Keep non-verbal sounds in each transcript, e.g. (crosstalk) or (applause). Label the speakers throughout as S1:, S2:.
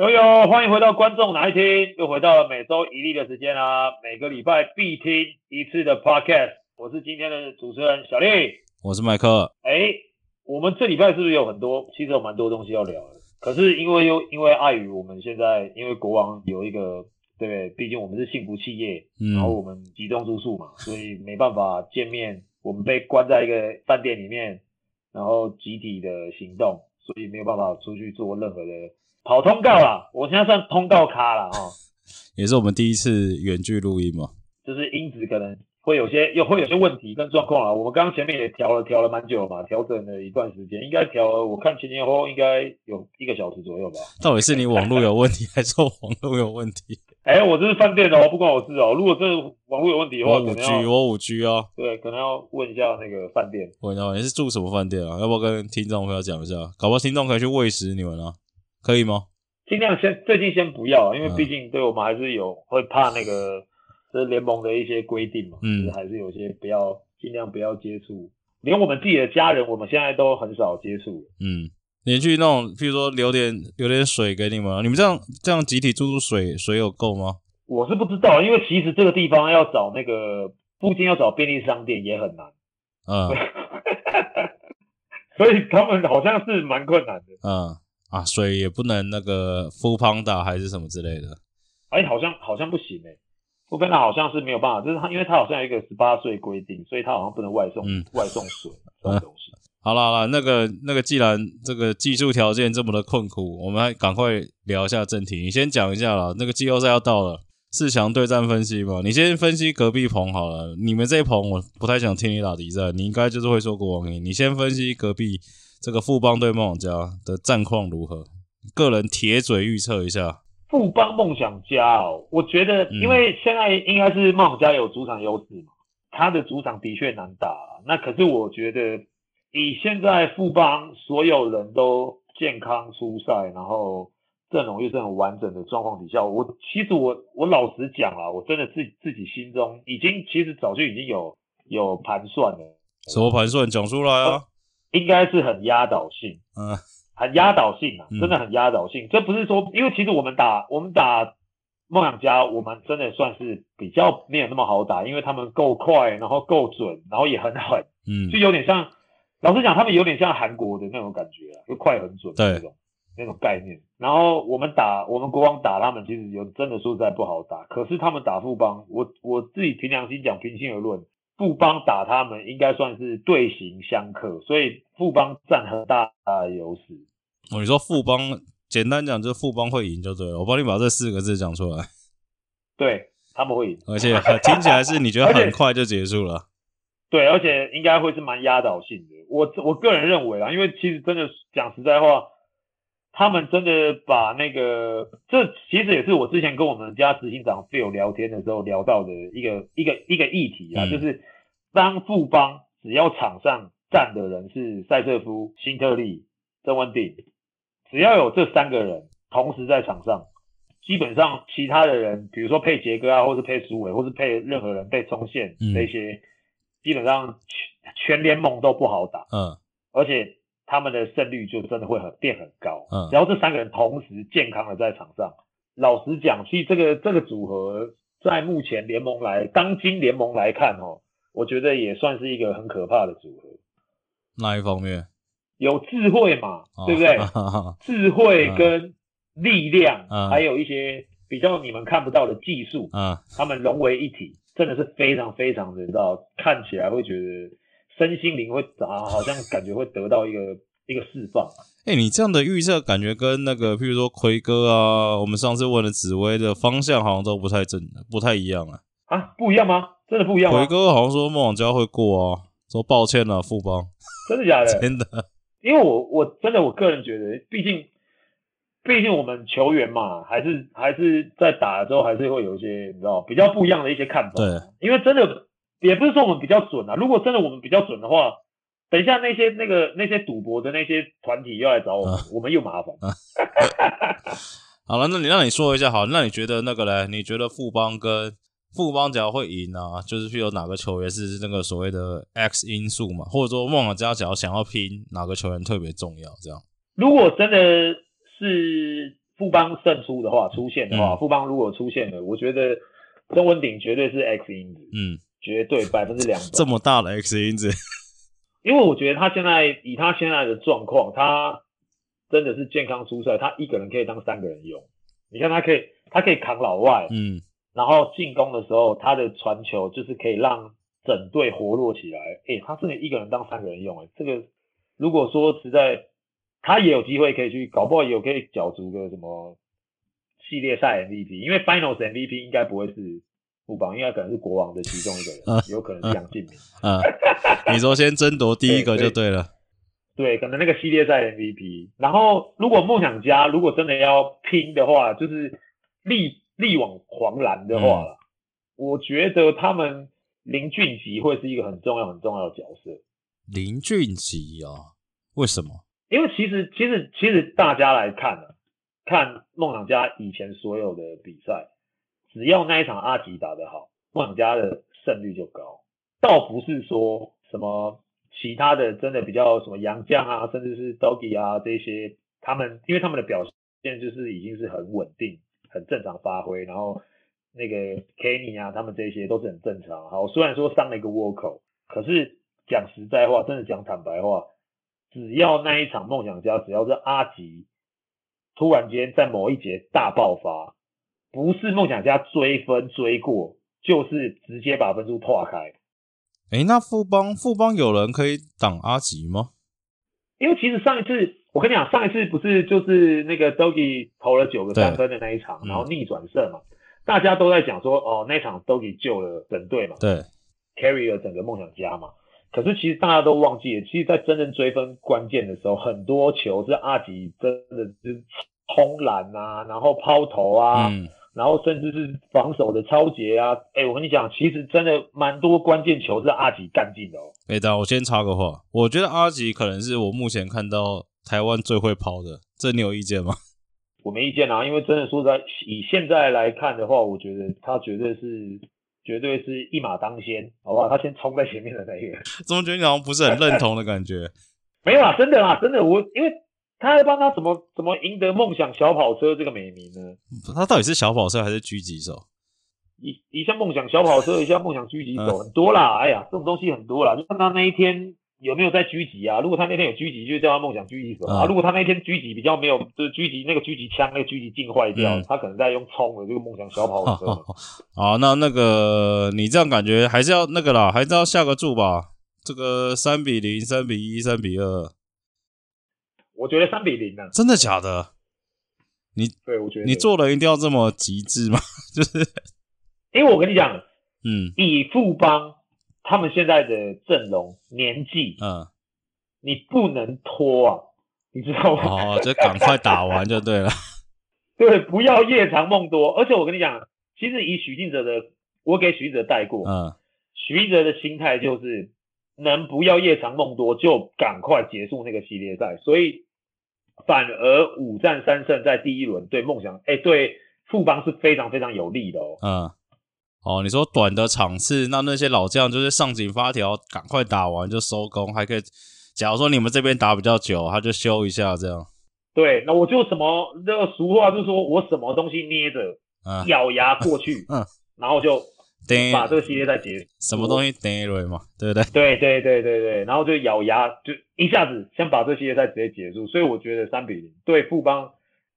S1: 呦呦，欢迎回到观众哪一听，又回到了每周一例的时间啦，每个礼拜必听一次的 podcast。我是今天的主持人小丽，
S2: 我是麦克。
S1: 哎，我们这礼拜是不是有很多，其实有蛮多东西要聊的？可是因为又因为碍于我们现在，因为国王有一个，对不对？毕竟我们是幸福企业，嗯、然后我们集中住宿嘛，所以没办法见面。我们被关在一个饭店里面，然后集体的行动，所以没有办法出去做任何的。跑通告啦，我现在算通告咖了哦，(laughs)
S2: 也是我们第一次远距录音嘛，
S1: 就是音质可能会有些又会有些问题跟状况啊。我们刚刚前面也调了调了蛮久嘛，调整了一段时间，应该调了，我看前前后后应该有一个小时左右吧。
S2: 到底是你网络有问题，还是我网络有问题？(laughs)
S1: 哎、欸，我这是饭店哦，不关我事哦。如果这网络有问题的话，
S2: 我五 G，我五 G 哦。
S1: 对，可能要问一下那个饭店。
S2: 问一下，你是住什么饭店啊？要不要跟听众朋友讲一下？搞不好听众可以去喂食你们啊。可以吗？
S1: 尽量先最近先不要，因为毕竟对我们还是有会怕那个，(laughs) 这是联盟的一些规定嘛，嗯，还是有些不要尽量不要接触，连我们自己的家人，我们现在都很少接触。
S2: 嗯，连去那种，譬如说留点留点水给你们，你们这样这样集体住宿水水有够吗？
S1: 我是不知道，因为其实这个地方要找那个附近要找便利商店也很难，嗯，(laughs) 所以他们好像是蛮困难的，
S2: 嗯。啊，水也不能那个 full panda 还是什么之类的，
S1: 哎、欸，好像好像不行哎，foodpanda 好像是没有办法，就是他，因为他好像有一个十八岁规定，所以他好像不能外送，嗯、外送水 (laughs) 这种东西。
S2: 好了好了，那个那个，既然这个技术条件这么的困苦，我们还赶快聊一下正题。你先讲一下啦，那个季后赛要到了，四强对战分析嘛，你先分析隔壁棚好了。你们这一棚我不太想听你打敌战，你应该就是会说国王赢。你先分析隔壁。这个富邦对梦想家的战况如何？个人铁嘴预测一下。
S1: 富邦梦想家哦，我觉得因为现在应该是梦想家有主场优势嘛，他的主场的确难打。那可是我觉得以现在富邦所有人都健康出赛，然后阵容又是很完整的状况底下，我其实我我老实讲啊，我真的自己自己心中已经其实早就已经有有盘算了。
S2: 什么盘算？讲出来啊！
S1: 应该是很压倒性，嗯，很压倒性啊，真的很压倒性。这不是说，因为其实我们打我们打梦想家，我们真的算是比较没有那么好打，因为他们够快，然后够准，然后也很狠，嗯，就有点像，老实讲，他们有点像韩国的那种感觉啊，就快很准的那种那种概念。然后我们打我们国王打他们，其实有真的说实在不好打。可是他们打富邦，我我自己凭良心讲，平心而论。富邦打他们应该算是队形相克，所以富邦占很大的优势。
S2: 哦，你说富邦，简单讲就是富邦会赢就对了。我帮你把这四个字讲出来。
S1: 对，他们会赢，
S2: 而且听起来是你觉得很快就结束了。
S1: 对，而且应该会是蛮压倒性的。我我个人认为啊，因为其实真的讲实在话。他们真的把那个，这其实也是我之前跟我们家执行长 Phil 聊天的时候聊到的一个一个一个议题啊，嗯、就是当富邦只要场上站的人是塞瑟夫、辛特利、郑文鼎，只要有这三个人同时在场上，基本上其他的人，比如说配杰哥啊，或是配苏伟，或是配任何人被冲线那些，嗯、基本上全全联盟都不好打。嗯，而且。他们的胜率就真的会很变很高，嗯，然后这三个人同时健康的在场上，老实讲，其实这个这个组合在目前联盟来当今联盟来看哦，我觉得也算是一个很可怕的组合。
S2: 哪一方面？
S1: 有智慧嘛，哦、对不对？(laughs) 哦、智慧跟力量，嗯、还有一些比较你们看不到的技术，嗯，他们融为一体，真的是非常非常的，你知道，看起来会觉得。身心灵会啊，好像感觉会得到一个一个释放。
S2: 哎、欸，你这样的预测感觉跟那个，譬如说奎哥啊，我们上次问的紫薇的方向好像都不太正，不太一样啊。
S1: 啊，不一样吗？真的不一样吗？
S2: 奎哥好像说梦想家会过啊，说抱歉了，富邦。
S1: 真的假的？(laughs)
S2: 真的。
S1: 因为我我真的我个人觉得，毕竟毕竟我们球员嘛，还是还是在打的时候，还是会有一些你知道比较不一样的一些看法。
S2: 对，
S1: 因为真的。也不是说我们比较准啊，如果真的我们比较准的话，等一下那些那个那些赌博的那些团体又来找我们，啊、我们又麻烦。啊、(laughs)
S2: 好了，那你让你说一下，好，那你觉得那个嘞？你觉得富邦跟富邦只要会赢啊，就是会有哪个球员是那个所谓的 X 因素嘛？或者说梦想家只要想要拼哪个球员特别重要？这样？
S1: 如果真的是富邦胜出的话，出现的话，
S2: 嗯、
S1: 富邦如果出现了，我觉得曾文鼎绝对是 X 因子，
S2: 嗯，
S1: 绝对百分之两百。
S2: 这么大的 X 因子，
S1: 因为我觉得他现在以他现在的状况，他真的是健康出赛，他一个人可以当三个人用。你看他可以，他可以扛老外，
S2: 嗯，
S1: 然后进攻的时候，他的传球就是可以让整队活络起来。诶，他真的一个人当三个人用，诶，这个如果说实在。他也有机会可以去，搞不好也有可以角逐个什么系列赛 MVP，因为 Finals MVP 应该不会是富邦，应该可能是国王的其中一个人，呃、(laughs) 有可能是杨敬敏。
S2: 嗯、呃呃，你说先争夺第一个就对了
S1: 对。对，可能那个系列赛 MVP。然后如果梦想家如果真的要拼的话，就是力力挽狂澜的话、嗯、我觉得他们林俊杰会是一个很重要很重要的角色。
S2: 林俊杰啊？为什么？
S1: 因为其实其实其实大家来看呢、啊，看梦想家以前所有的比赛，只要那一场阿吉打得好，梦想家的胜率就高。倒不是说什么其他的真的比较什么杨将啊，甚至是 Doggy 啊这些，他们因为他们的表现就是已经是很稳定、很正常发挥，然后那个 Kenny 啊，他们这些都是很正常。好，虽然说伤了一个倭寇，可是讲实在话，真的讲坦白话。只要那一场梦想家，只要是阿吉突然间在某一节大爆发，不是梦想家追分追过，就是直接把分数破开。
S2: 哎、欸，那富邦富邦有人可以挡阿吉吗？
S1: 因为其实上一次我跟你讲，上一次不是就是那个 Doggy 投了九个三分的那一场，然后逆转胜嘛，嗯、大家都在讲说哦，那场 Doggy 救了整队嘛，
S2: 对
S1: ，carry 了整个梦想家嘛。可是其实大家都忘记了，其实，在真正追分关键的时候，很多球是阿吉真的是冲篮啊，然后抛投啊，
S2: 嗯、
S1: 然后甚至是防守的抄截啊。哎、欸，我跟你讲，其实真的蛮多关键球是阿吉干进的哦。
S2: 哎、欸，等我先插个话，我觉得阿吉可能是我目前看到台湾最会抛的，这你有意见吗？(laughs)
S1: 我没意见啊，因为真的说实在，以现在来看的话，我觉得他绝对是。绝对是一马当先，好不好？他先冲在前面的那一个，(laughs)
S2: 怎么觉得你好像不是很认同的感觉？(laughs)
S1: 没有啊，真的啊，真的，我因为他还帮他怎么怎么赢得梦想小跑车这个美名呢？
S2: 他到底是小跑车还是狙击手？
S1: 一一下梦想小跑车，一下梦想狙击手，很多啦。哎呀，这种东西很多啦，就看他那一天。有没有在狙击啊？如果他那天有狙击，就叫他梦想狙击手啊。如果他那天狙击比较没有，就是狙击那个狙击枪那个狙击镜坏掉，嗯、他可能在用冲的这个梦想小跑车。(laughs)
S2: 好，那那个你这样感觉还是要那个啦，还是要下个注吧？这个三比零、三比一、三比二，
S1: 我觉得三比零呢、啊？
S2: 真的假的？你
S1: 对，我觉得
S2: 你做人一定要这么极致吗？(laughs) 就是
S1: 因为我跟你讲，
S2: 嗯，
S1: 以富邦。他们现在的阵容年纪，
S2: 嗯，
S1: 你不能拖啊，你知道吗？
S2: 哦，就赶快打完就对了。(laughs)
S1: 对，不要夜长梦多。而且我跟你讲，其实以许晋哲的，我给许晋哲带过，
S2: 嗯，
S1: 许晋哲的心态就是能不要夜长梦多，就赶快结束那个系列赛。所以反而五战三胜在第一轮对梦想，哎，对富邦是非常非常有利的哦。
S2: 嗯。哦，你说短的场次，那那些老将就是上紧发条，赶快打完就收工，还可以。假如说你们这边打比较久，他就休一下这样。
S1: 对，那我就什么那个俗话就是说我什么东西捏着，
S2: 嗯，
S1: 咬牙过去，
S2: 嗯，
S1: 然后就把这个系列再结束。
S2: 什么东西逮雷嘛，对不对？
S1: 对对对对对，然后就咬牙就一下子先把这系列赛直接结束。所以我觉得三比零对富邦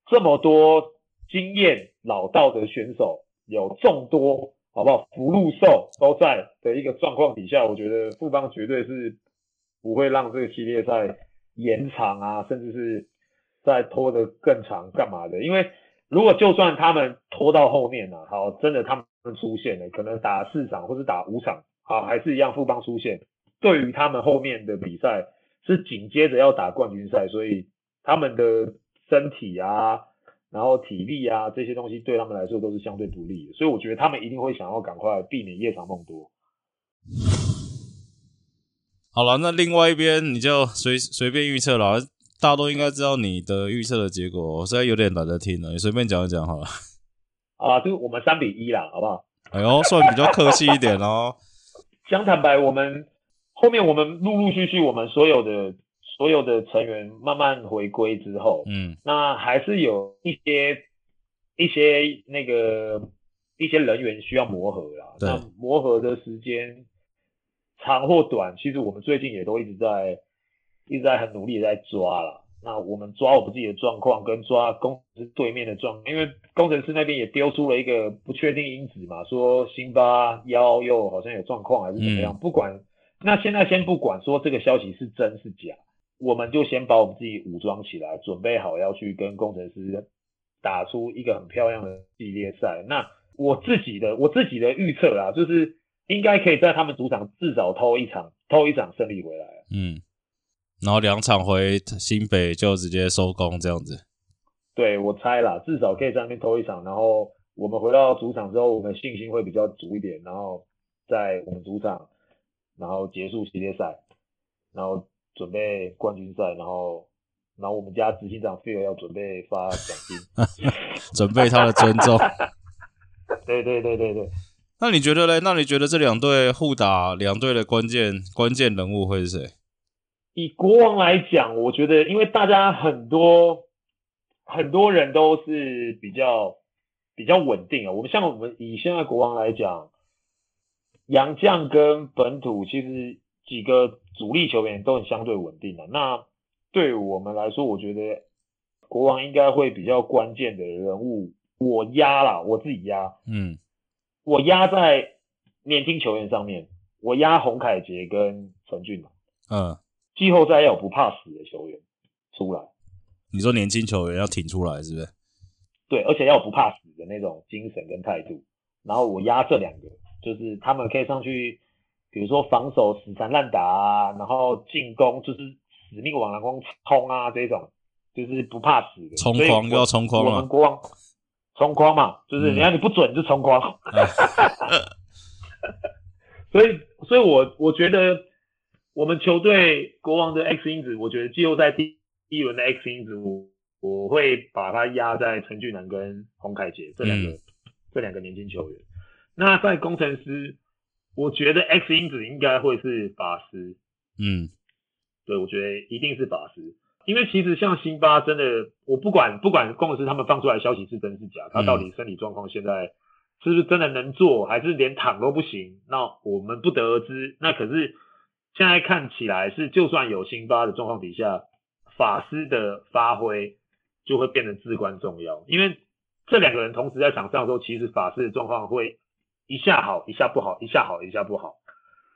S1: 这么多经验老道的选手有众多。好不好？福禄寿都在的一个状况底下，我觉得富邦绝对是不会让这个系列赛延长啊，甚至是再拖得更长干嘛的？因为如果就算他们拖到后面啊，好，真的他们出现了，可能打四场或是打五场，好，还是一样富邦出现，对于他们后面的比赛是紧接着要打冠军赛，所以他们的身体啊。然后体力啊，这些东西对他们来说都是相对不利的，所以我觉得他们一定会想要赶快避免夜长梦多。
S2: 好了，那另外一边你就随随便预测了，大家都应该知道你的预测的结果，我实在有点懒得听了，你随便讲一讲好了。
S1: 啊，就我们三比一啦，好不好？
S2: 哎呦，算比较客气一点哦。(laughs)
S1: 讲坦白，我们后面我们陆陆续续我们所有的所有的成员慢慢回归之后，
S2: 嗯，
S1: 那还是有一些一些那个一些人员需要磨合啦。那磨合的时间长或短，其实我们最近也都一直在一直在很努力在抓啦。那我们抓我们自己的状况，跟抓公司对面的状况，因为工程师那边也丢出了一个不确定因子嘛，说辛巴腰又好像有状况还是怎么样，嗯、不管。那现在先不管说这个消息是真是假，我们就先把我们自己武装起来，准备好要去跟工程师打出一个很漂亮的系列赛。那我自己的我自己的预测啦，就是应该可以在他们主场至少偷一场，偷一场胜利回来。
S2: 嗯。然后两场回新北就直接收工这样子，
S1: 对，我猜啦，至少可以在那边偷一场，然后我们回到主场之后，我们信心会比较足一点，然后在我们主场，然后结束系列赛，然后准备冠军赛，然后然后我们家执行长 Phil 要准备发奖金，(laughs)
S2: 准备他的尊重。(laughs)
S1: 对对对对对。
S2: 那你觉得嘞？那你觉得这两队互打，两队的关键关键人物会是谁？
S1: 以国王来讲，我觉得，因为大家很多很多人都是比较比较稳定啊。我们像我们以现在国王来讲，杨将跟本土其实几个主力球员都很相对稳定的。那对我们来说，我觉得国王应该会比较关键的人物，我压啦，我自己压，
S2: 嗯，
S1: 我压在年轻球员上面，我压洪凯杰跟陈俊嘛，
S2: 嗯。
S1: 季后赛要有不怕死的球员出来，
S2: 你说年轻球员要挺出来是不是？
S1: 对，而且要有不怕死的那种精神跟态度。然后我压这两个，就是他们可以上去，比如说防守死缠烂打啊，然后进攻就是死命往篮筐冲啊，这种就是不怕死的。
S2: 冲框又要冲框了。
S1: 我们国王冲框嘛，就是人家你不准就冲框。(laughs) (laughs) 所以，所以我我觉得。我们球队国王的 X 因子，我觉得季后赛第一轮的 X 因子，我我会把它压在陈俊南跟洪凯杰这两个、嗯、这两个年轻球员。那在工程师，我觉得 X 因子应该会是法师。
S2: 嗯，
S1: 对，我觉得一定是法师，因为其实像辛巴真的，我不管不管工程师他们放出来的消息是真是假，他到底身体状况现在是不是真的能做，还是连躺都不行，那我们不得而知。那可是。现在看起来是，就算有辛巴的状况底下，法师的发挥就会变得至关重要。因为这两个人同时在场上的时候，其实法师的状况会一下好，一下不好，一下好，一下不好。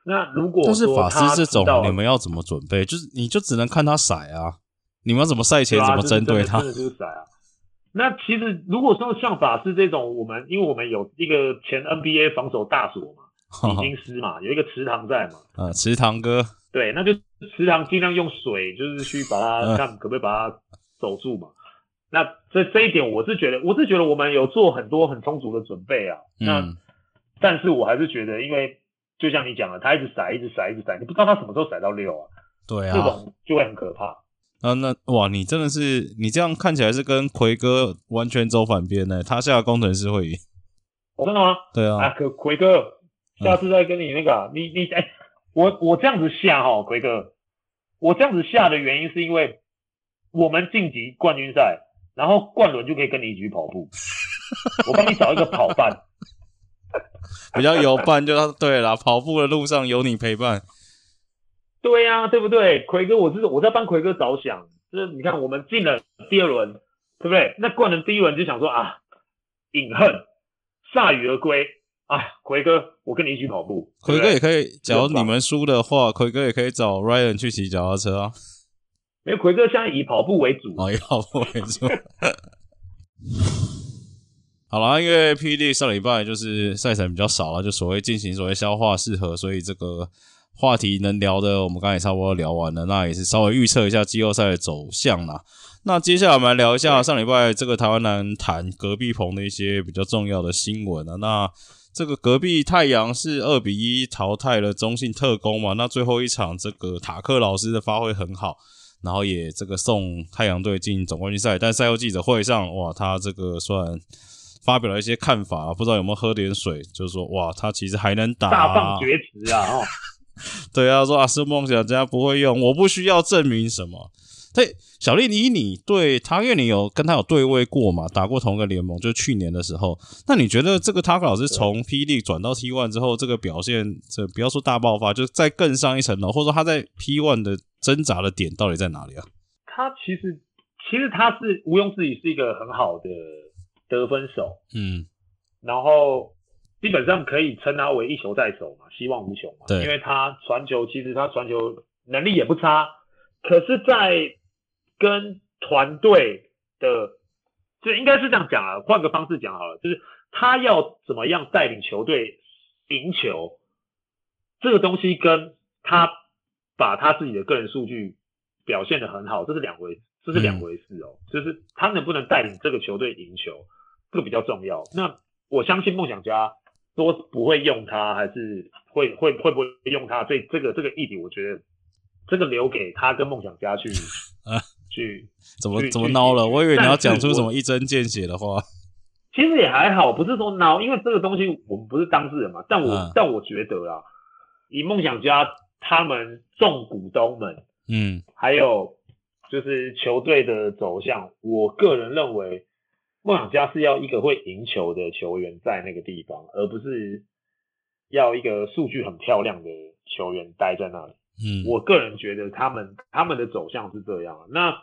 S1: 那如果说
S2: 但是法师这种，你们要怎么准备？就是你就只能看他骰啊，你们要怎么赛前怎么针对他？
S1: 真的就是骰啊。那其实如果说像法师这种，我们因为我们有一个前 NBA 防守大锁嘛。李金师嘛，有一个池塘在嘛，
S2: 啊，池塘哥，
S1: 对，那就池塘尽量用水，就是去把它看可不可以把它守住嘛。那这这一点，我是觉得，我是觉得我们有做很多很充足的准备啊。那，嗯、但是我还是觉得，因为就像你讲的，他一直甩，一直甩，一直甩，你不知道他什么时候甩到六啊。
S2: 对啊，
S1: 这种就会很可怕。
S2: 啊，那哇，你真的是，你这样看起来是跟奎哥完全走反边呢。他下工程师会赢，
S1: 哦，真的吗？
S2: 对啊，
S1: 啊，可奎哥。下次再跟你那个，嗯、你你哎、欸，我我这样子下哈，奎哥，我这样子下的原因是因为我们晋级冠军赛，然后冠伦就可以跟你一起去跑步，我帮你找一个跑伴，(laughs)
S2: 比较有伴就对了，跑步的路上有你陪伴，
S1: 对呀、啊，对不对？奎哥，我是我在帮奎哥着想，就是你看我们进了第二轮，对不对？那冠伦第一轮就想说啊，饮恨铩羽而归。哎，奎哥，我跟你一起跑步。
S2: 奎哥也可以，假如你们输的话，奎哥也可以找 Ryan 去骑脚踏车啊。
S1: 没有，奎哥现在以跑步为主。
S2: 哦，以跑步为主。(laughs) 好啦，因为 PD 上礼拜就是赛程比较少了，就所谓进行所谓消化适合，所以这个话题能聊的，我们刚才也差不多聊完了。那也是稍微预测一下季后赛的走向啦。那接下来我们来聊一下上礼拜这个台湾男坛隔壁棚的一些比较重要的新闻啊。那这个隔壁太阳是二比一淘汰了中信特工嘛？那最后一场这个塔克老师的发挥很好，然后也这个送太阳队进总冠军赛。但赛后记者会上，哇，他这个虽然发表了一些看法，不知道有没有喝点水，就是说，哇，他其实还能打，
S1: 大放厥词啊！哦，(laughs)
S2: 对啊，说啊是梦想家不会用，我不需要证明什么。对，小丽，以你对他，因为你有跟他有对位过嘛，打过同一个联盟，就去年的时候，那你觉得这个 Tucker 老师从霹雳转到 T One 之后，这个表现，这不要说大爆发，就再更上一层楼，或者说他在 P One 的挣扎的点到底在哪里啊？
S1: 他其实，其实他是毋庸置疑是一个很好的得分手，
S2: 嗯，
S1: 然后基本上可以称他为一球在手嘛，希望无穷嘛，
S2: 对，
S1: 因为他传球，其实他传球能力也不差，可是，在跟团队的，就应该是这样讲啊，换个方式讲好了，就是他要怎么样带领球队赢球，这个东西跟他把他自己的个人数据表现的很好，这是两回，这是两回事哦。嗯、就是他能不能带领这个球队赢球，这个比较重要。那我相信梦想家说不会用他，还是会会会不会用他？所以这个这个议题，我觉得这个留给他跟梦想家去啊。去
S2: 怎么怎么孬了？我以为你要讲出什么一针见血的话。
S1: 其实也还好，不是说孬，因为这个东西我们不是当事人嘛。但我、嗯、但我觉得啊，以梦想家他们众股东们，嗯，还有就是球队的走向，我个人认为梦想家是要一个会赢球的球员在那个地方，而不是要一个数据很漂亮的球员待在那里。嗯，我个人觉得他们他们的走向是这样。那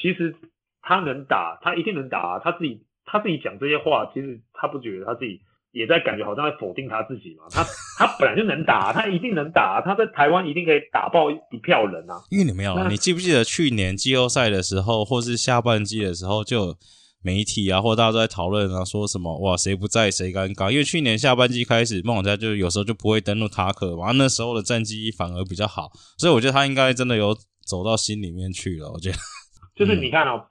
S1: 其实他能打，他一定能打啊。他自己他自己讲这些话，其实他不觉得他自己也在感觉好像在否定他自己嘛。他他本来就能打，(laughs) 他一定能打。他在台湾一定可以打爆一票人啊。
S2: 因为你没有，你记不记得去年季后赛的时候，或是下半季的时候就。媒体啊，或者大家都在讨论啊，说什么哇，谁不在谁尴尬？因为去年下半季开始，梦想家就有时候就不会登录塔克，完那时候的战绩反而比较好，所以我觉得他应该真的有走到心里面去了。我觉得，
S1: 就是你看哦，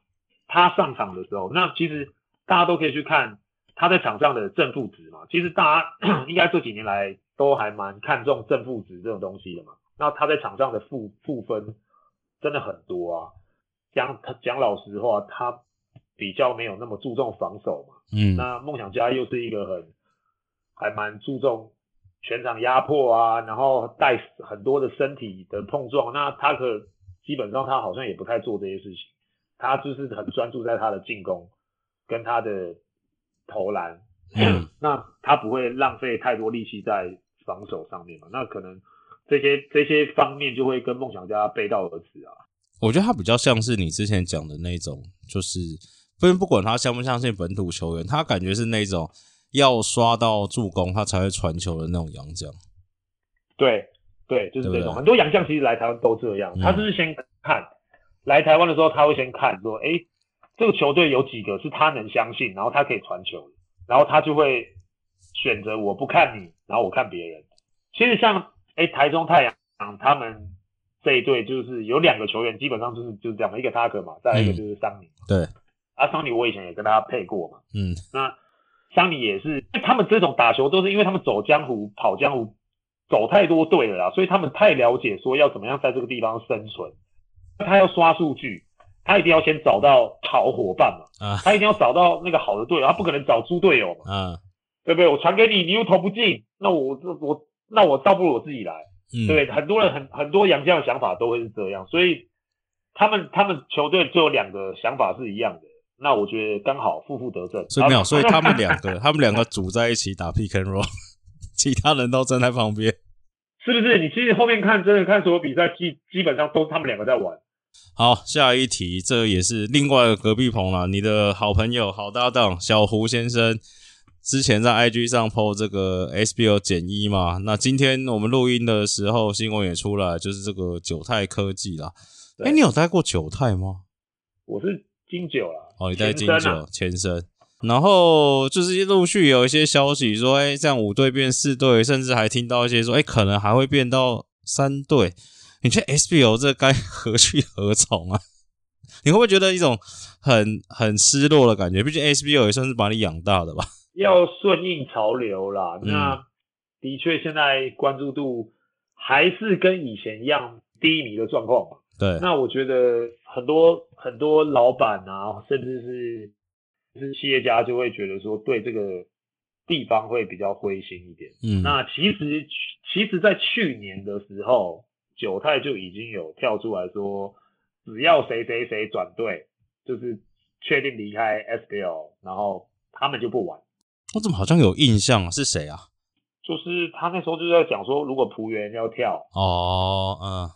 S1: 他上场的时候，那其实大家都可以去看他在场上的正负值嘛。其实大家 (clears throat) 应该这几年来都还蛮看重正负值这种东西的嘛。那他在场上的负负分真的很多啊。讲讲老实话，他。比较没有那么注重防守嘛，嗯，那梦想家又是一个很还蛮注重全场压迫啊，然后带很多的身体的碰撞，那他可基本上他好像也不太做这些事情，他就是很专注在他的进攻跟他的投篮，嗯，(clears throat) 那他不会浪费太多力气在防守上面嘛，那可能这些这些方面就会跟梦想家背道而驰啊。
S2: 我觉得他比较像是你之前讲的那种，就是。不不管他相不相信本土球员，他感觉是那种要刷到助攻他才会传球的那种洋将。
S1: 对对，就是这种。对对，很多洋将其实来台湾都这样，他就是先看、嗯、来台湾的时候，他会先看说，哎，这个球队有几个是他能相信，然后他可以传球，然后他就会选择我不看你，然后我看别人。其实像哎台中太阳他们这一队就是有两个球员，基本上就是就是这样，一个塔克嘛，再来一个就是桑尼、嗯。对。啊，桑尼我以前也跟大家配过嘛，嗯，那桑尼也是，他们这种打球都是因为他们走江湖、跑江湖，走太多队了啦，所以他们太了解说要怎么样在这个地方生存。他要刷数据，他一定要先找到好伙伴嘛，啊，他一定要找到那个好的队友，他不可能找猪队友嘛，啊，对不对？我传给你，你又投不进，那我这我那我倒不如我自己来，嗯，对，很多人很很多洋将的想法都会是这样，所以他们他们球队就有两个想法是一样的。那我觉得刚好负负得正，
S2: 所以没有，所以他们两个，他们两个组在一起打 pick and roll，其他人都站在旁边，
S1: 是不是？你其实后面看，真的看所有比赛，基基本上都是他们两个在玩。
S2: 好，下一题，这也是另外一个隔壁棚了，你的好朋友、好搭档小胡先生，之前在 IG 上 po 这个 SBL 减一嘛，那今天我们录音的时候，新闻也出来，就是这个九泰科技啦。哎、欸，你有待过九泰吗？
S1: 我是。金九了
S2: 哦，你待金九前身，啊，然后就是陆续有一些消息说，哎，这样五队变四队，甚至还听到一些说，哎，可能还会变到三队。你觉得 SBO 这该 (laughs) 何去何从啊？你会不会觉得一种很很失落的感觉？毕竟 SBO 也算是把你养大的吧？(laughs)
S1: 要顺应潮流啦。那的确，现在关注度还是跟以前一样低迷的状况嘛。
S2: 对，
S1: 那我觉得很多很多老板啊，甚至是是企业家就会觉得说，对这个地方会比较灰心一点。嗯，那其实其实，在去年的时候，九泰就已经有跳出来说，只要谁谁谁转队，就是确定离开 SBL，然后他们就不玩。
S2: 我怎么好像有印象啊？是谁啊？
S1: 就是他那时候就是在讲说，如果璞园要跳，
S2: 哦，嗯，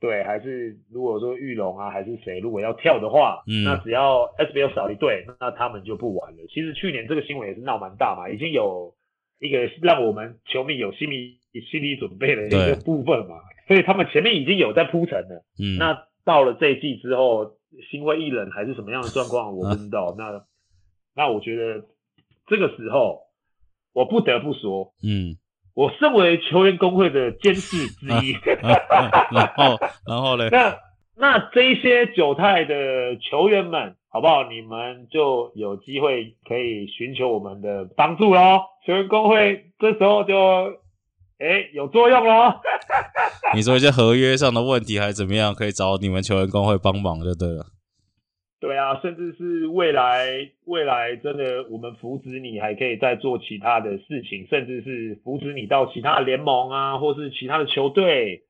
S1: 对，还是如果说玉龙啊，还是谁，如果要跳的话，嗯，那只要 SBL 少一队，那他们就不玩了。其实去年这个新闻也是闹蛮大嘛，已经有一个让我们球迷有心理心理准备的一个部分嘛，所以他们前面已经有在铺陈了。嗯，那到了这一季之后，心灰意冷还是什么样的状况，我不知道。啊、那那我觉得这个时候。我不得不说，嗯，我身为球员工会的监事之一，
S2: 啊啊啊、然后，然后嘞？
S1: 那那这一些九太的球员们，好不好？你们就有机会可以寻求我们的帮助喽。球员工会这时候就，哎，有作用喽。(laughs)
S2: 你说一些合约上的问题还是怎么样，可以找你们球员工会帮忙就对了。(laughs)
S1: 对啊，甚至是未来未来真的，我们扶持你还可以再做其他的事情，甚至是扶持你到其他的联盟啊，或是其他的球队，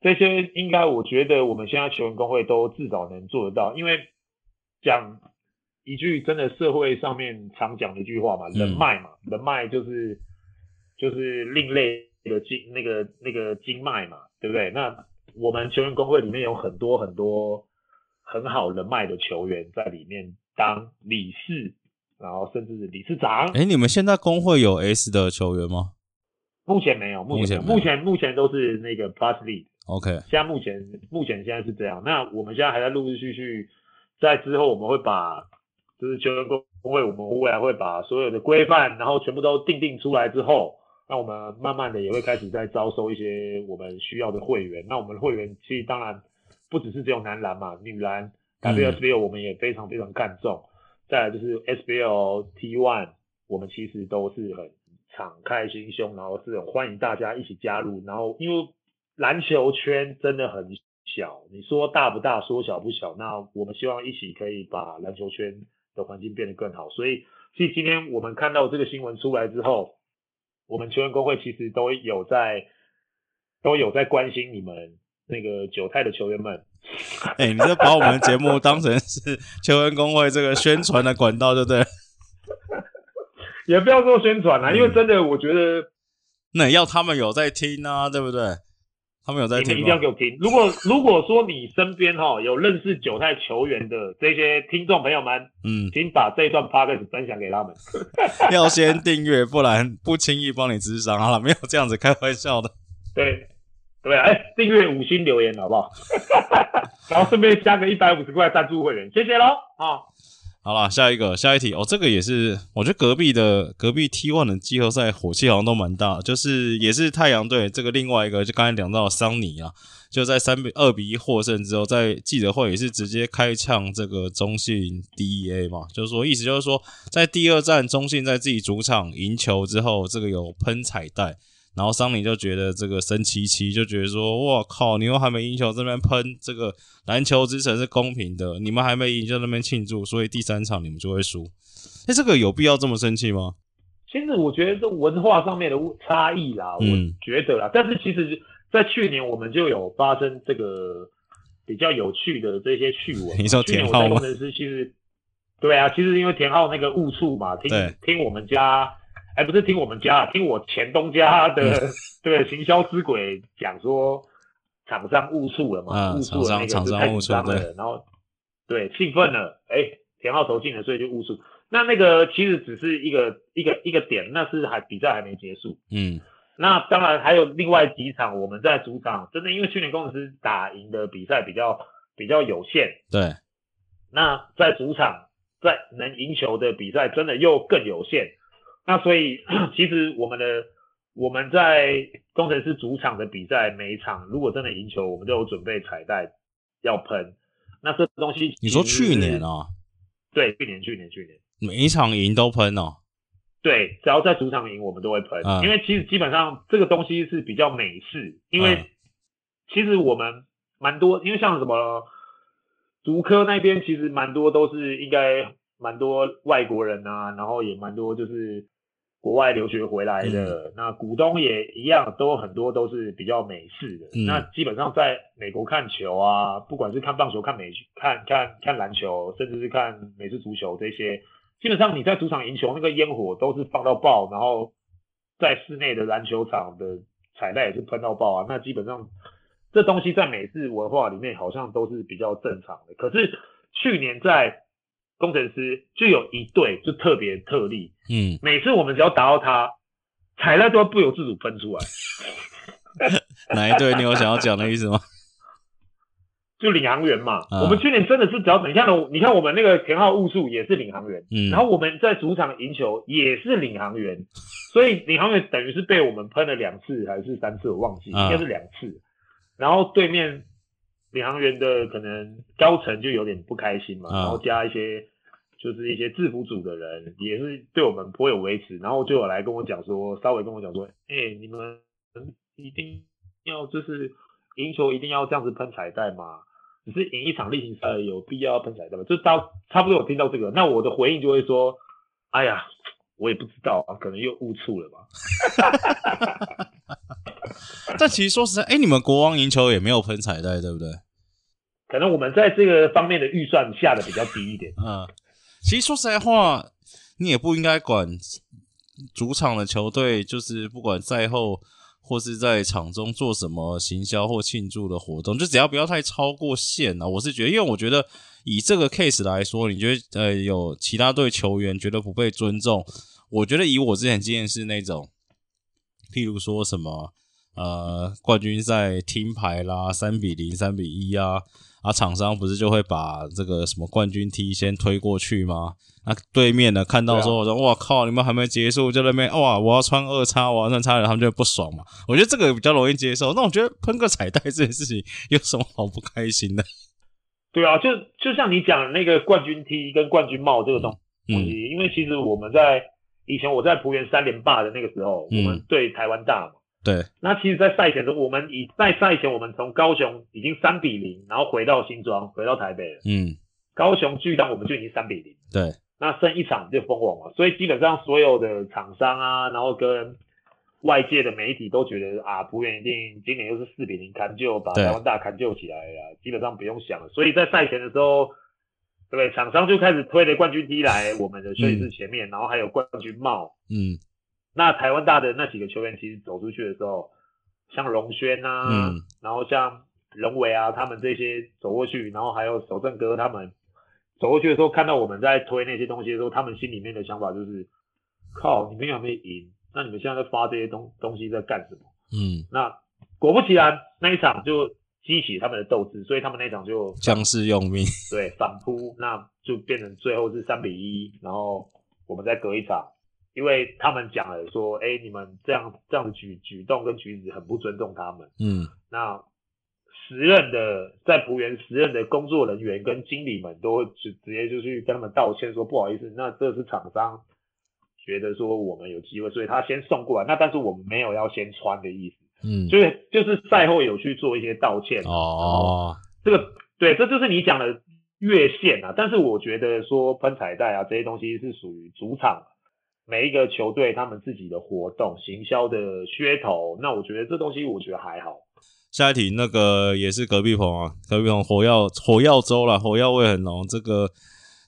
S1: 这些应该我觉得我们现在球员工会都至少能做得到。因为讲一句真的社会上面常讲的一句话嘛，人脉嘛，人脉就是就是另类的经那个那个经脉嘛，对不对？那我们球员工会里面有很多很多。很好人脉的球员在里面当理事，然后甚至是理事长。
S2: 哎，你们现在工会有 S 的球员吗？
S1: 目前没有，目前目前目前都是那个 Plus League。OK，现在目前目前现在是这样。那我们现在还在陆陆续续，在之后我们会把就是球员工会，我们未来会把所有的规范，然后全部都定定出来之后，那我们慢慢的也会开始在招收一些我们需要的会员。那我们的会员其实当然。不只是只有男篮嘛，女篮 WSBL 我们也非常非常看重。嗯、再来就是 SBL T1，我们其实都是很敞开心胸，然后是很欢迎大家一起加入。然后因为篮球圈真的很小，你说大不大，说小不小。那我们希望一起可以把篮球圈的环境变得更好。所以，所以今天我们看到这个新闻出来之后，我们球员工会其实都有在都有在关心你们。那个九泰的球员们，(laughs)
S2: 哎、欸，你这把我们的节目当成是球员工会这个宣传的管道，对不对？(laughs)
S1: 也不要说宣传啦，嗯、因为真的，我觉得
S2: 那要他们有在听啊，对不对？他们有在听，
S1: 你们一定要给我听。如果如果说你身边哈有认识九泰球员的这些听众朋友们，嗯，请把这一段 podcast 分享给他们。(laughs)
S2: 要先订阅，不然不轻易帮你智商啊，没有这样子开玩笑的。
S1: 对。对啊，哎，订阅五星留言好不好？(laughs) 然后顺便加个一百五十块赞助会员，谢谢喽啊！
S2: 好了，下一个，下一题哦，这个也是，我觉得隔壁的隔壁 T one 的季后赛火气好像都蛮大，就是也是太阳队这个另外一个，就刚才讲到桑尼啊，就在三比二比一获胜之后，在记者会也是直接开呛这个中信 DEA 嘛，就是说意思就是说，在第二战中信在自己主场赢球之后，这个有喷彩带。然后桑尼就觉得这个生气气，就觉得说：“哇靠，你又还没赢球，这边喷这个篮球之城是公平的，你们还没赢就在那边庆祝，所以第三场你们就会输。”哎，这个有必要这么生气吗？
S1: 其实我觉得这文化上面的差异啦，我觉得啦。嗯、但是其实，在去年我们就有发生这个比较有趣的这些趣闻。(laughs)
S2: 你说田浩吗？
S1: 工程师其实对啊，其实因为田浩那个误触嘛，听听我们家。还不是听我们家，听我前东家的 (laughs) 对行销之鬼讲说，厂商误触了嘛，误触了那个就太紧张了，然后对兴奋了，哎、欸，田浩投进了，所以就误触。那那个其实只是一个一个一个点，那是还比赛还没结束。嗯，那当然还有另外几场我们在主场，真的因为去年工程师打赢的比赛比较比较有限，
S2: 对，
S1: 那在主场在能赢球的比赛真的又更有限。那所以，(clears throat) 其实我们的我们在工程师主场的比赛，每一场如果真的赢球，我们都有准备彩带要喷。那这东西，
S2: 你说去年啊？
S1: 对，去年，去年，去年，
S2: 每一场赢都喷哦。
S1: 对，只要在主场赢，我们都会喷。嗯、因为其实基本上这个东西是比较美式，因为其实我们蛮多，因为像什么足科那边，其实蛮多都是应该蛮多外国人啊，然后也蛮多就是。国外留学回来的，嗯、那股东也一样，都很多都是比较美式的。嗯、那基本上在美国看球啊，不管是看棒球、看美看看看篮球，甚至是看美式足球这些，基本上你在主场赢球，那个烟火都是放到爆，然后在室内的篮球场的彩带也是喷到爆啊。那基本上这东西在美式文化里面好像都是比较正常的。可是去年在攻城狮就有一队就特别特例，嗯，每次我们只要打到他，彩带都会不由自主喷出来。(laughs)
S2: 哪一队？你有想要讲的意思吗？(laughs)
S1: 就领航员嘛，啊、我们去年真的是只要你看，你看我们那个田浩误数也是领航员，嗯，然后我们在主场赢球也是领航员，所以领航员等于是被我们喷了两次还是三次，我忘记，啊、应该是两次，然后对面。领航员的可能高层就有点不开心嘛，然后加一些就是一些制服组的人也是对我们颇有微词，然后就有来跟我讲说，稍微跟我讲说，哎、欸，你们一定要就是赢球一定要这样子喷彩带嘛？只是赢一场例行赛有必要喷彩带吗？就到差不多有听到这个，那我的回应就会说，哎呀，我也不知道啊，可能又误触了吧。(laughs) (laughs)
S2: 但其实说实在，哎、欸，你们国王赢球也没有喷彩带，对不对？
S1: 可能我们在这个方面的预算下的比较低一点。
S2: 嗯，其实说实在话，你也不应该管主场的球队，就是不管赛后或是在场中做什么行销或庆祝的活动，就只要不要太超过线啊。我是觉得，因为我觉得以这个 case 来说，你觉得呃有其他队球员觉得不被尊重，我觉得以我之前经验是那种，譬如说什么。呃，冠军赛听牌啦，三比零、三比一啊，啊，厂商不是就会把这个什么冠军 T 先推过去吗？那对面呢看到说，我说哇靠，你们还没结束就在那边哇，我要穿二叉，我要穿叉的，他们就会不爽嘛。我觉得这个比较容易接受。那我觉得喷个彩带这件事情有什么好不开心的？
S1: 对啊，就就像你讲的那个冠军 T 跟冠军帽这个东西，嗯，因为其实我们在以前我在璞园三连霸的那个时候，嗯，我们对台湾大嘛。
S2: 对，
S1: 那其实，在赛前的我们以在赛前，我们从高雄已经三比零，然后回到新庄，回到台北了。嗯，高雄巨蛋我们就已经三比零。
S2: 对，
S1: 那剩一场就封王了，所以基本上所有的厂商啊，然后跟外界的媒体都觉得啊，璞园一定今年又是四比零砍就把台湾大砍就起来了，基本上不用想了。所以在赛前的时候，对不对？厂商就开始推着冠军 T 来我们的休息室前面，嗯、然后还有冠军帽。嗯。那台湾大的那几个球员，其实走出去的时候，像荣轩啊，嗯，然后像龙伟啊，他们这些走过去，然后还有守正哥他们走过去的时候，看到我们在推那些东西的时候，他们心里面的想法就是：靠，你们有没有赢？那你们现在在发这些东东西在干什么？嗯，那果不其然，那一场就激起他们的斗志，所以他们那场就
S2: 将士用命，
S1: 对，反扑，那就变成最后是三比一，然后我们再隔一场。因为他们讲了说，哎、欸，你们这样这样的举举动跟举止很不尊重他们。嗯，那时任的在璞园时任的工作人员跟经理们都会直直接就去跟他们道歉，说不好意思，那这是厂商觉得说我们有机会，所以他先送过来。那但是我们没有要先穿的意思。嗯，就是就是赛后有去做一些道歉。哦，这个对，这就是你讲的越线啊。但是我觉得说喷彩带啊这些东西是属于主场。每一个球队他们自己的活动、行销的噱头，那我觉得这东西我觉得还好。
S2: 下一题那个也是隔壁棚啊，隔壁棚火药火药粥啦，火药味很浓。这个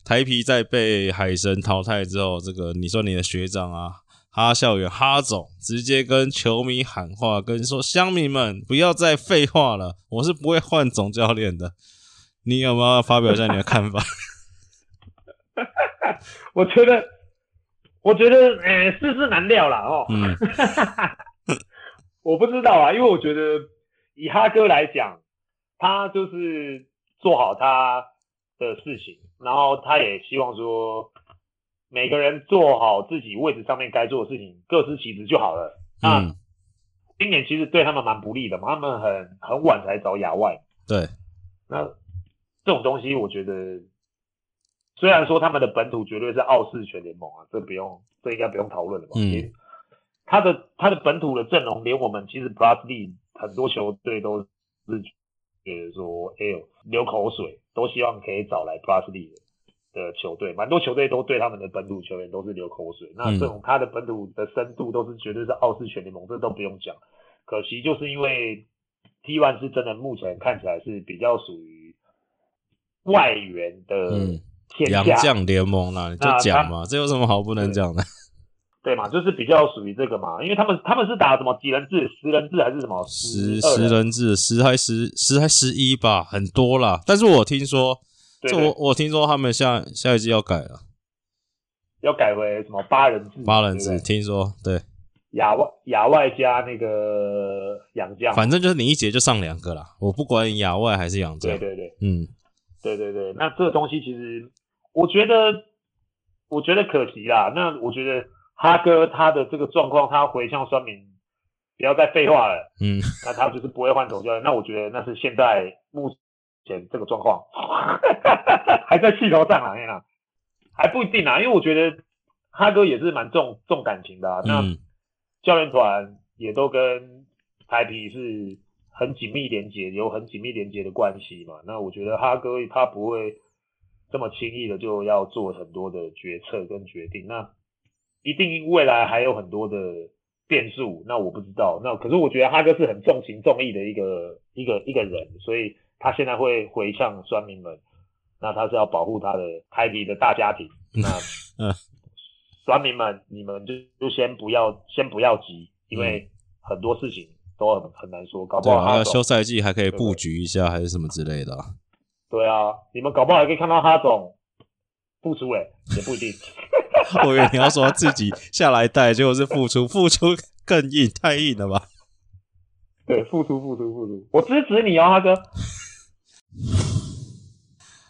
S2: 台皮在被海神淘汰之后，这个你说你的学长啊，哈校园哈总直接跟球迷喊话，跟说乡民们不要再废话了，我是不会换总教练的。你有没有要发表一下你的看法？(laughs) (laughs)
S1: 我觉得。我觉得，呃、欸，世事难料啦哦。嗯，(laughs) 我不知道啊，因为我觉得以哈哥来讲，他就是做好他的事情，然后他也希望说每个人做好自己位置上面该做的事情，各司其职就好了。嗯，今年其实对他们蛮不利的嘛，他们很很晚才找亚外。
S2: 对，
S1: 那这种东西，我觉得。虽然说他们的本土绝对是傲视全联盟啊，这不用，这应该不用讨论了吧？嗯，他的他的本土的阵容，连我们其实 Plus D 很多球队都是觉得说，哎呦，流口水，都希望可以找来 Plus D 的。的球队，蛮多球队都对他们的本土球员都是流口水。那这种他的本土的深度都是绝对是傲视全联盟，这都不用讲。可惜就是因为 T1 是真的目前看起来是比较属于外援的天下，
S2: 洋将联盟啦，你就讲嘛，这有什么好不能讲的？(laughs)
S1: 对嘛，就是比较属于这个嘛，因为他们他们是打什么几人制、十人制还是什么
S2: 十十人制，十还十十还十一吧，很多啦。但是我听说，这我我听说他们下下一季要改了，
S1: 要改为什么八人制？
S2: 八人制，听说对。
S1: 亚外亚外加那个洋将，
S2: 反正就是你一节就上两个啦，我不管亚外还是洋将。
S1: 对对对，
S2: 嗯，
S1: 对对对，那这个东西其实我觉得我觉得可惜啦。那我觉得。哈哥他的这个状况，他回向酸民，不要再废话了。嗯，那他就是不会换总教练。那我觉得那是现在目前这个状况，(laughs) 还在气头上啊，那还不一定啊。因为我觉得哈哥也是蛮重重感情的啊。那教练团也都跟台啤是很紧密连接，有很紧密连接的关系嘛。那我觉得哈哥他不会这么轻易的就要做很多的决策跟决定。那一定未来还有很多的变数，那我不知道。那可是我觉得哈哥是很重情重义的一个一个一个人，所以他现在会回向酸民们，那他是要保护他的泰迪的大家庭。(laughs) 那嗯，酸民们，你们就就先不要先不要急，因为很多事情都很很难说，搞不好他
S2: 休赛季还可以布局一下，还是什么之类的。
S1: 对啊，你们搞不好还可以看到哈总付出诶，也不一定。(laughs)
S2: 我以为你要说自己下来带，结果是付出，(laughs) 付出更硬，太硬了吧？
S1: 对，付出，付出，付出，我支持你哦，哈哥。(laughs)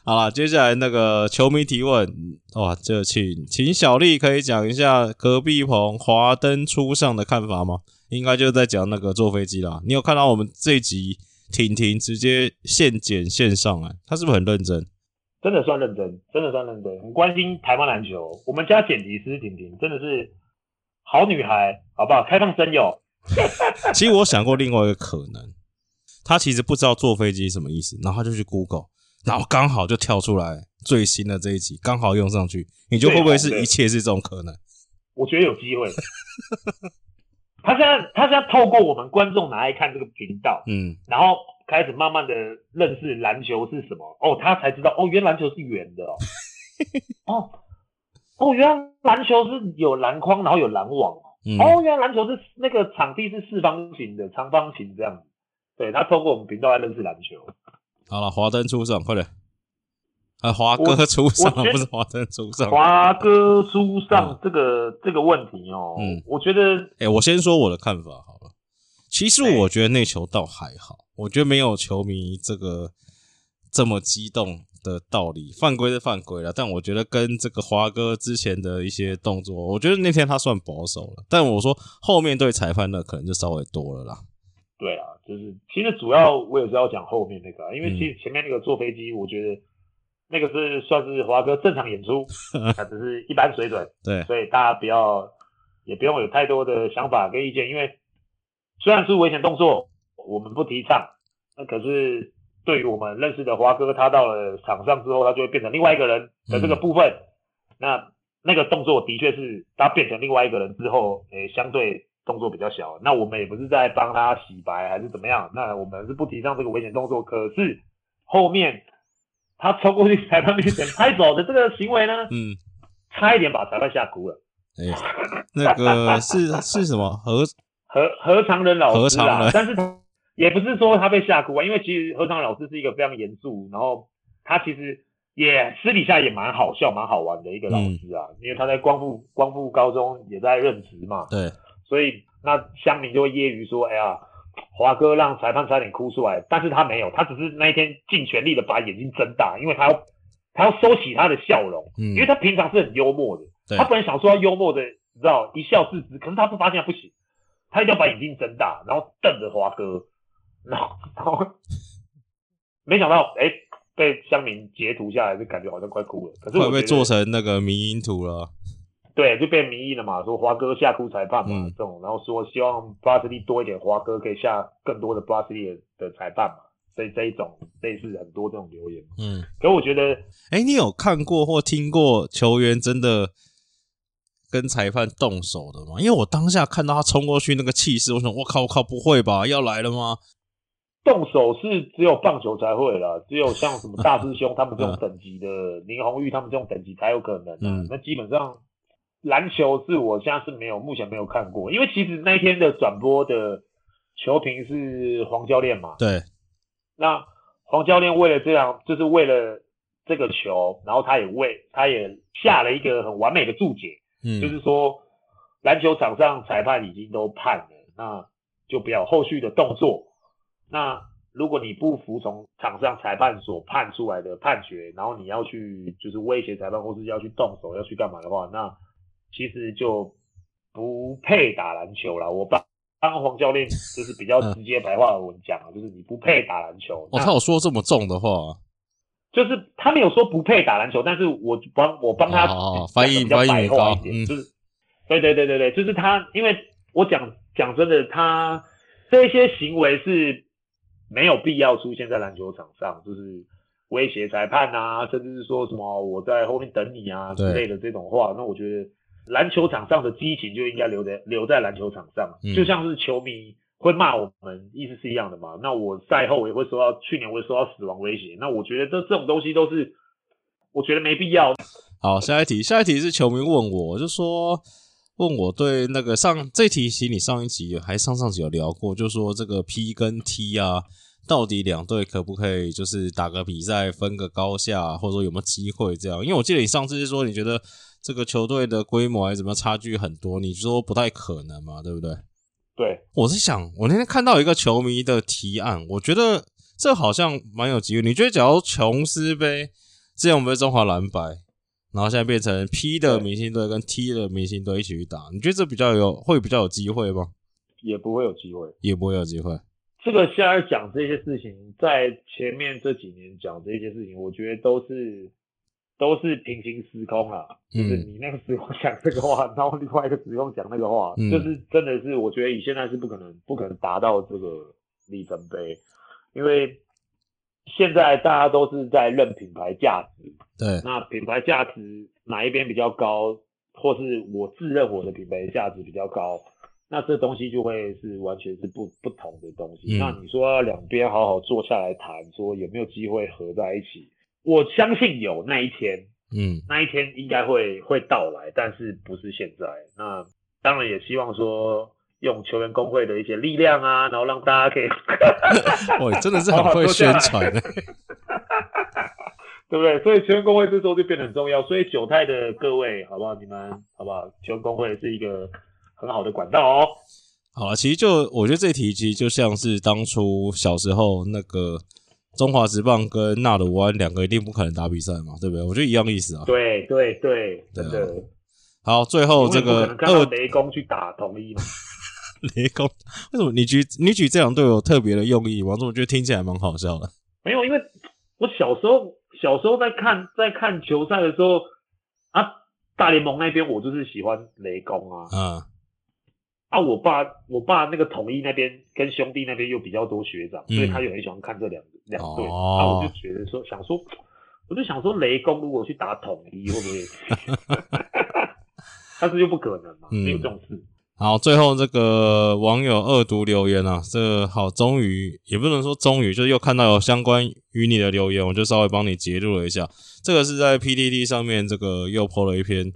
S2: 好了，接下来那个球迷提问，哇，这请请小丽可以讲一下隔壁棚华灯初上的看法吗？应该就是在讲那个坐飞机啦。你有看到我们这一集婷婷直接现剪现上来，他是不是很认真？
S1: 真的算认真，真的算认真，很关心台湾篮球。我们家剪辑师婷婷真的是好女孩，好不好？开放真友。(laughs)
S2: 其实我想过另外一个可能，他其实不知道坐飞机什么意思，然后他就去 Google，然后刚好就跳出来最新的这一集，刚好用上去。你觉得会不会是一切是这种可能？
S1: 我觉得有机会。(laughs) 他现在他现在透过我们观众拿来看这个频道，嗯，然后。开始慢慢的认识篮球是什么哦，他才知道哦，原来篮球是圆的哦，(laughs) 哦哦，原来篮球是有篮筐，然后有篮网，嗯、哦，原来篮球是那个场地是四方形的，长方形这样子。对，他透过我们频道来认识篮球。
S2: 好了，华灯初上，快点啊，华哥出上不是华灯初上，
S1: 华哥出上这个、嗯、这个问题哦，嗯，我觉得，
S2: 哎、欸，我先说我的看法好了，其实我觉得那球倒还好。我觉得没有球迷这个这么激动的道理，犯规是犯规了，但我觉得跟这个华哥之前的一些动作，我觉得那天他算保守了。但我说后面对裁判的可能就稍微多了啦。
S1: 对啊，就是其实主要我也是要讲后面那个，因为其实前面那个坐飞机，我觉得那个是算是华哥正常演出，(laughs) 他只是一般水准。
S2: 对，
S1: 所以大家不要也不用有太多的想法跟意见，因为虽然是危险动作。我们不提倡，那可是对于我们认识的华哥，他到了场上之后，他就会变成另外一个人的这个部分。嗯、那那个动作的确是他变成另外一个人之后，诶、欸，相对动作比较小。那我们也不是在帮他洗白还是怎么样，那我们是不提倡这个危险动作。可是后面他冲过去裁判面前拍手的这个行为呢，嗯，差一点把裁判吓哭了。
S2: 哎、欸，那个是是什么何
S1: 何何长仁老师啊？但是他。也不是说他被吓哭啊，因为其实何长老师是一个非常严肃，然后他其实也私底下也蛮好笑、蛮好玩的一个老师啊。嗯、因为他在光复光复高中也在任职嘛，
S2: 对，
S1: 所以那乡民就会揶揄说：“哎呀，华哥让裁判差点哭出来。”但是他没有，他只是那一天尽全力的把眼睛睁大，因为他要他要收起他的笑容，嗯、因为他平常是很幽默的，他本来想说要幽默的，你知道一笑置之，可是他不发现他不行，他一定要把眼睛睁大，然后瞪着华哥。然后，然后没想到，哎，被乡民截图下来，就感觉好像快哭了。可是会
S2: 不会做成那个迷因图了。
S1: 对，就变民意了嘛，说华哥吓哭裁判嘛，这种，然后说希望布拉斯利多一点，华哥可以下更多的布拉斯利的裁判嘛。这这一种类似很多这种留言。
S2: 嗯，
S1: 可我觉得，
S2: 哎、欸，你有看过或听过球员真的跟裁判动手的吗？因为我当下看到他冲过去那个气势，我想，我靠，我靠，不会吧，要来了吗？
S1: 动手是只有棒球才会啦，只有像什么大师兄他们这种 (laughs) 等级的，林红玉他们这种等级才有可能。嗯，那基本上篮球是我现在是没有，目前没有看过，因为其实那一天的转播的球评是黄教练嘛。对。那黄教练为了这样，就是为了这个球，然后他也为他也下了一个很完美的注解，嗯，就是说篮球场上裁判已经都判了，那就不要后续的动作。那如果你不服从场上裁判所判出来的判决，然后你要去就是威胁裁判，或是要去动手要去干嘛的话，那其实就不配打篮球了。我帮帮黄教练就是比较直接白话文讲啊，就是你不配打篮球。
S2: 哦，他有说这么重的话？
S1: 就是他没有说不配打篮球，但是我帮我帮他
S2: 翻译比较白话一点，
S1: 就是对对对对对，就是他，因为我讲讲真的，他这些行为是。没有必要出现在篮球场上，就是威胁裁判啊，甚至是说什么我在后面等你啊之类的这种话。那我觉得篮球场上的激情就应该留在留在篮球场上，嗯，就像是球迷会骂我们，意思是一样的嘛。那我赛后也会说到，去年我也受到死亡威胁。那我觉得这这种东西都是，我觉得没必要。
S2: 好，下一题，下一题是球迷问我，就说。问我对那个上这题，其实你上一集还上上集有聊过，就说这个 P 跟 T 啊，到底两队可不可以就是打个比赛分个高下，或者说有没有机会这样？因为我记得你上次是说你觉得这个球队的规模还是怎么样差距很多，你说不太可能嘛，对不对？
S1: 对，
S2: 我是想我那天看到一个球迷的提案，我觉得这好像蛮有机会。你觉得假如琼斯杯之前我们是中华蓝白？然后现在变成 P 的明星队跟 T 的明星队一起去打，你觉得这比较有会比较有机会吗？
S1: 也不会有机会，
S2: 也不会有机会。
S1: 这个现在讲这些事情，在前面这几年讲这些事情，我觉得都是都是平行时空啊。嗯、就是你那个时候讲这个话，然后另外一个时空讲那个话，嗯、就是真的是我觉得以现在是不可能不可能达到这个里程碑，因为。现在大家都是在认品牌价值，
S2: 对，
S1: 那品牌价值哪一边比较高，或是我自认我的品牌价值比较高，那这东西就会是完全是不不同的东西。嗯、那你说两边好好坐下来谈，说有没有机会合在一起？我相信有那一天，嗯，那一天应该会会到来，但是不是现在。那当然也希望说。用球员工会的一些力量啊，然后让大家可以，(laughs)
S2: 哇，真的是很会宣传的，(laughs)
S1: 对不对？所以球员工会这时候就变得很重要。所以九泰的各位，好不好？你们好不好？球员工会是一个很好的管道哦。
S2: 好了，其实就我觉得这题其实就像是当初小时候那个中华职棒跟纳鲁湾两个一定不可能打比赛嘛，对不对？我觉得一样意思啊。
S1: 对对对，真的。
S2: 好，最后这个
S1: 二雷公去打同一嘛。(laughs)
S2: 雷公，为什么你举你举这两队有特别的用意吗？我怎么觉得听起来蛮好笑的？
S1: 没有，因为我小时候小时候在看在看球赛的时候啊，大联盟那边我就是喜欢雷公啊，嗯，啊，我爸我爸那个统一那边跟兄弟那边又比较多学长，嗯、所以他也很喜欢看这两两队，哦、啊，我就觉得说想说，我就想说雷公如果去打统一会不会？(laughs) 但是又不可能嘛，没有这种事。
S2: 好，最后这个网友恶毒留言啊，这个好，终于也不能说终于，就是又看到有相关于你的留言，我就稍微帮你截录了一下。这个是在 PDD 上面，这个又 po 了一篇，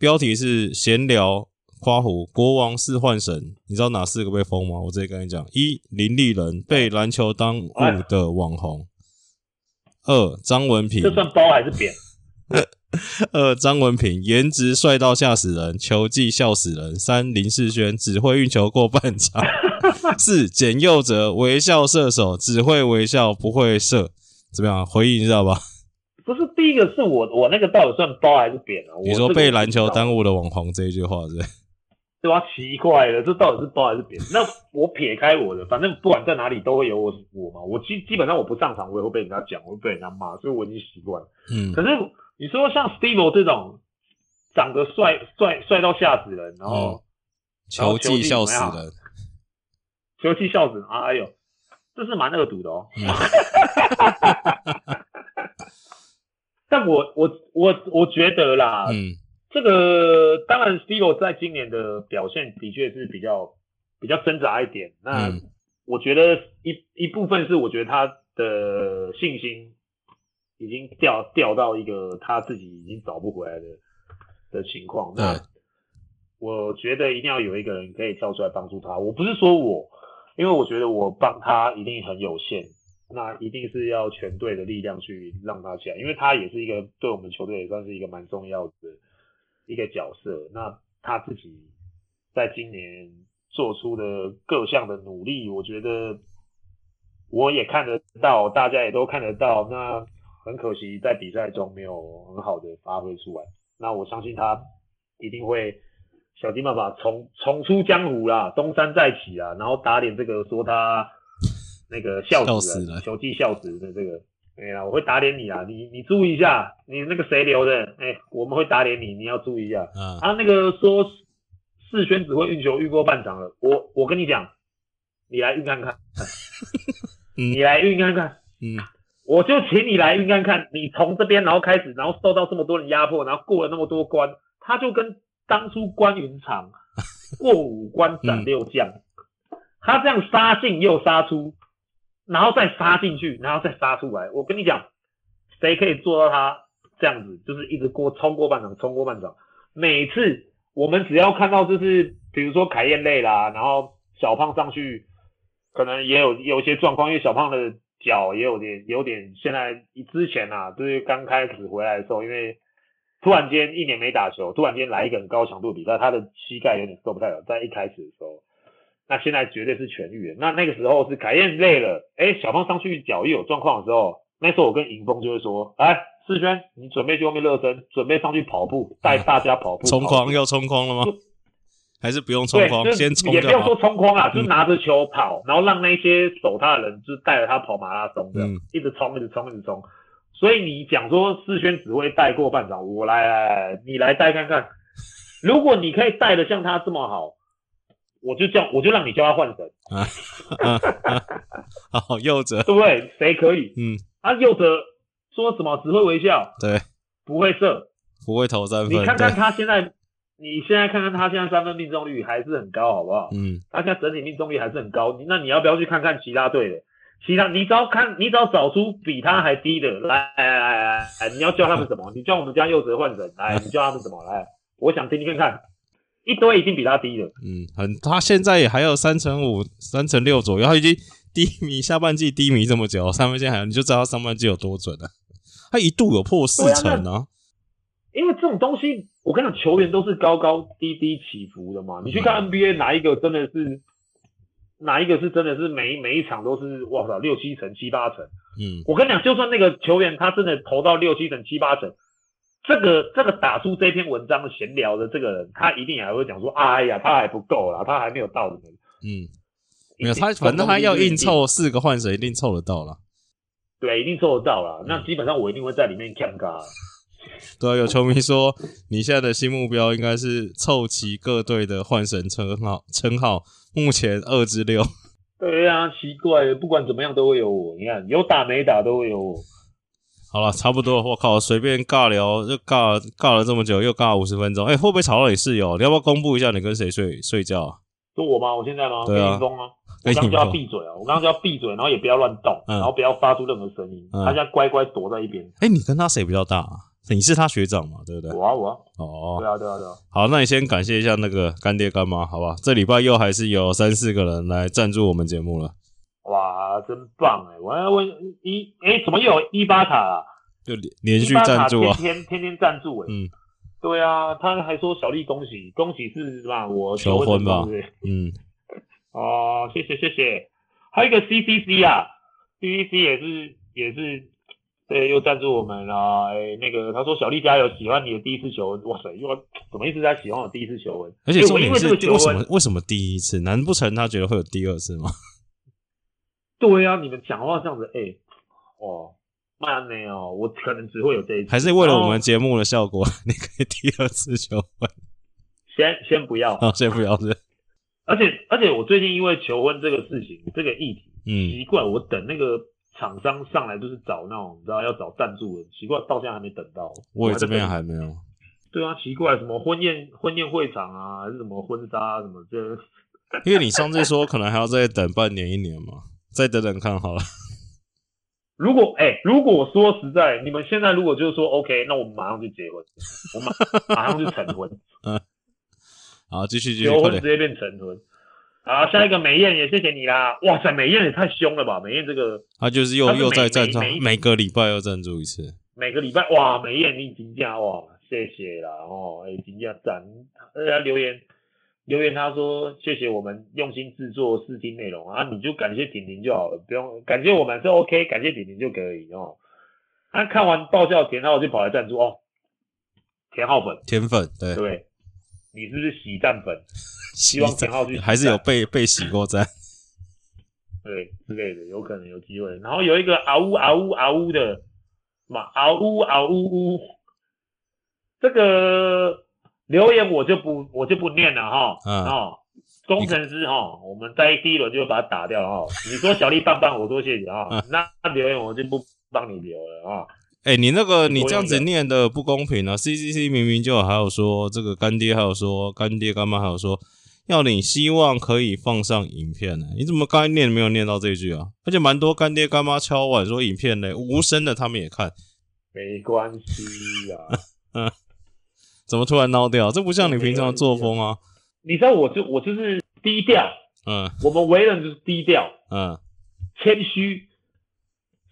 S2: 标题是闲聊夸胡国王是幻神，你知道哪四个被封吗？我直接跟你讲：一林立人被篮球当务的网红；二张文平，
S1: 这算包还是扁？(laughs)
S2: 二张文平颜值帅到吓死人，球技笑死人。三林世轩只会运球过半场。(laughs) 四简佑哲微笑射手，只会微笑不会射。怎么样？回应一下吧。
S1: 不是第一个是我，我那个到底算包还是扁啊？
S2: 你说被篮球耽误的网红这一句话是？
S1: 对吧？奇怪了，这到底是包还是扁？那我撇开我的，反正不管在哪里都会有我我嘛。我基基本上我不上场，我也会被人家讲，我会被人家骂，所以我已经习惯了。嗯，可是。你说像 Steve 这种长得帅帅帅到吓死人，然后
S2: 球技笑死人，
S1: 球技笑死人，哎呦，这是蛮恶毒的哦。
S2: 嗯、(laughs)
S1: 但我我我我觉得啦，嗯，这个当然罗在今年的表现的确是比较比较挣扎一点。那我觉得一一部分是我觉得他的信心已经掉掉到一个他自己已经找不回来的的情况。那我觉得一定要有一个人可以跳出来帮助他。我不是说我。因为我觉得我帮他一定很有限，那一定是要全队的力量去让他起来，因为他也是一个对我们球队也算是一个蛮重要的一个角色。那他自己在今年做出的各项的努力，我觉得我也看得到，大家也都看得到。那很可惜在比赛中没有很好的发挥出来。那我相信他一定会。想尽办法重重出江湖啦，东山再起啦，然后打脸这个说他那个笑死了，球技笑死的这个，哎呀，我会打脸你啊，你你注意一下，你那个谁留的，哎、欸，我们会打脸你，你要注意一下。啊，他那个说世轩只会运球运过半场了，我我跟你讲，你来运看看，(laughs) 你来运看看，嗯，我就请你来运看看，你从这边然后开始，然后受到这么多人压迫，然后过了那么多关，他就跟。当初关云长 (laughs) 过五关斩六将，嗯，他这样杀进又杀出，然后再杀进去，然后再杀出来。我跟你讲，谁可以做到他这样子，就是一直过冲过半场，冲过半场。每次我们只要看到就是，比如说凯燕累啦，然后小胖上去，可能也有有一些状况，因为小胖的脚也有点有点，现在之前啊，就是刚开始回来的时候，因为。突然间一年没打球，突然间来一个很高强度比赛，他的膝盖有点受不太了。在一开始的时候，那现在绝对是痊愈了。那那个时候是凯燕累了，哎小胖上去脚一有状况的时候，那时候我跟迎风就会说：“来，世轩，你准备去外面热身，准备上去跑步，带大家跑步。(laughs) ”冲
S2: 框要冲框了吗？(laughs) 还是不用冲框？先冲
S1: 也不用说冲框啊，就拿着球跑，然后让那些守他的人就带着他跑马拉松这样，嗯、一直冲，一直冲，一直冲。所以你讲说世轩只会带过半场，我来，你来带看看。如果你可以带的像他这么好，我就叫我就让你叫他换人。啊
S2: 好，(laughs) 右哲
S1: 对不对？谁可以？
S2: 嗯，
S1: 啊，右哲说什么只会微笑，
S2: 对，
S1: 不会射，
S2: 不会投三分。
S1: 你看看他现在，你现在看看他现在三分命中率还是很高，好不好？
S2: 嗯，
S1: 他现在整体命中率还是很高。那你要不要去看看其他队的？其他，你只要看，你只要找出比他还低的，来来来来来，你要叫他们什么？你叫我们家佑哲换人，来，你叫他们什么？来，我想听听看看，一堆已经比他低了。
S2: 嗯，很，他现在也还有三成五、三成六左右，他已经低迷，下半季低迷这么久，三分线还有，你就知道他上半季有多准了。他一度有破四成啊。
S1: 因为这种东西，我跟你讲，球员都是高高低低起伏的嘛。你去看 NBA，哪一个真的是？哪一个是真的是每每一场都是哇塞六七成七八成？
S2: 嗯，
S1: 我跟你讲，就算那个球员他真的投到六七成七八成，这个这个打出这篇文章闲聊的这个人，他一定也还会讲说，哎呀，他还不够啦，他还没有到的。
S2: 嗯，没有他，反正他要硬凑四个换神，一定凑得到啦。
S1: 对，一定凑得到啦。那基本上我一定会在里面看他。(laughs)
S2: 对啊，有球迷说，你现在的新目标应该是凑齐各队的换神称号称号。目前二至六，
S1: 对呀、啊，奇怪，不管怎么样都会有我。你看，有打没打都会有我。
S2: 好了，差不多。我靠，随便尬聊就尬尬了这么久，又尬了五十分钟。哎、欸，会不会吵到你室友？你要不要公布一下你跟谁睡睡觉啊？
S1: 是我吗？我现在吗？
S2: 对啊。
S1: 峰啊。我刚刚叫他闭嘴啊！我刚刚叫他闭嘴，然后也不要乱动、嗯，然后不要发出任何声音、嗯。他现在乖乖躲在一边。
S2: 哎、欸，你跟他谁比较大啊？你是他学长嘛？对不对？
S1: 我啊，我啊。
S2: 哦，
S1: 对啊，对啊，对啊。
S2: 好，那你先感谢一下那个干爹干妈，好吧？这礼拜又还是有三四个人来赞助我们节目了。
S1: 哇，真棒哎！我要问一，哎、欸，怎么又有伊巴卡啊？
S2: 就连连续赞助啊，
S1: 天天天天赞助哎。
S2: 嗯，
S1: 对啊，他还说小丽恭喜恭喜是吧？我
S2: 求婚吧？嗯。
S1: 哦，谢谢谢谢。还有一个 CCC 啊，CCC 也是也是。对，又赞助我们了。哎、欸，那个他说小丽加油，喜欢你的第一次求婚。哇塞，又怎么一直在喜欢我第一次求婚？
S2: 而且重点是，为什么为什么第一次？难不成他觉得会有第二次吗？
S1: 对呀、啊，你们讲话这样子，哎、欸，哦，慢呢哦，我可能只会有这一次。
S2: 还是为了我们节目的效果，(laughs) 你可以第二次求婚？
S1: 先先不要，
S2: 哦，先不要是。
S1: 而且而且我最近因为求婚这个事情，这个议题，
S2: 嗯，
S1: 奇怪，我等那个厂商上来都是找那种，你知道要找赞助的，奇怪，到现在还没等到。
S2: 我这边还没有。
S1: 对啊，奇怪，什么婚宴婚宴会场啊，还是什么婚纱啊，什么这？
S2: 因为你上次说可能还要再等半年一年嘛，再等等看好了。
S1: 如果哎、欸，如果说实在，你们现在如果就是说 OK，那我们马上就结婚，我马马上就成婚。(laughs)
S2: 嗯，好，继续继续，
S1: 求婚直接变成婚。好，下一个美艳也谢谢你啦。哇塞，美艳也太凶了吧！美艳这个，
S2: 他就是又又在赞助，每个礼拜又赞助一次。
S1: 每个礼拜哇，美艳你评价哇，谢谢啦哦，哎评价赞，大家留言。留言他说谢谢我们用心制作试听内容啊，你就感谢婷婷就好了，不用感谢我们是 OK，感谢婷婷就可以哦。他、啊、看完爆笑田浩就跑来赞助哦，田浩粉，
S2: 田粉对
S1: 对，你是不是洗蛋粉？(laughs) 希望田浩去
S2: 还是有被被洗过赞，(laughs)
S1: 对之类的，有可能有机会。然后有一个嗷呜嗷呜嗷呜的嘛，嗷呜嗷呜呜，这个。留言我就不我就不念了哈，嗯、哦，工程师哈，我们在第一轮就把它打掉了哈。(laughs) 你说小丽棒棒，我多谢谢哈。那、嗯、留言我就不帮你留了啊。
S2: 哎、欸，你那个你这样子念的不公平啊！C C C 明明就还有说这个干爹，还有说干爹干妈，还有说要你希望可以放上影片呢。你怎么刚才念没有念到这句啊？而且蛮多干爹干妈敲碗说影片呢无声的，他们也看。
S1: 没关系啊。嗯。(laughs)
S2: 怎么突然闹掉？这不像你平常的作风啊！
S1: 你知道我就我就是低调，嗯，我们为人就是低调，嗯，谦虚，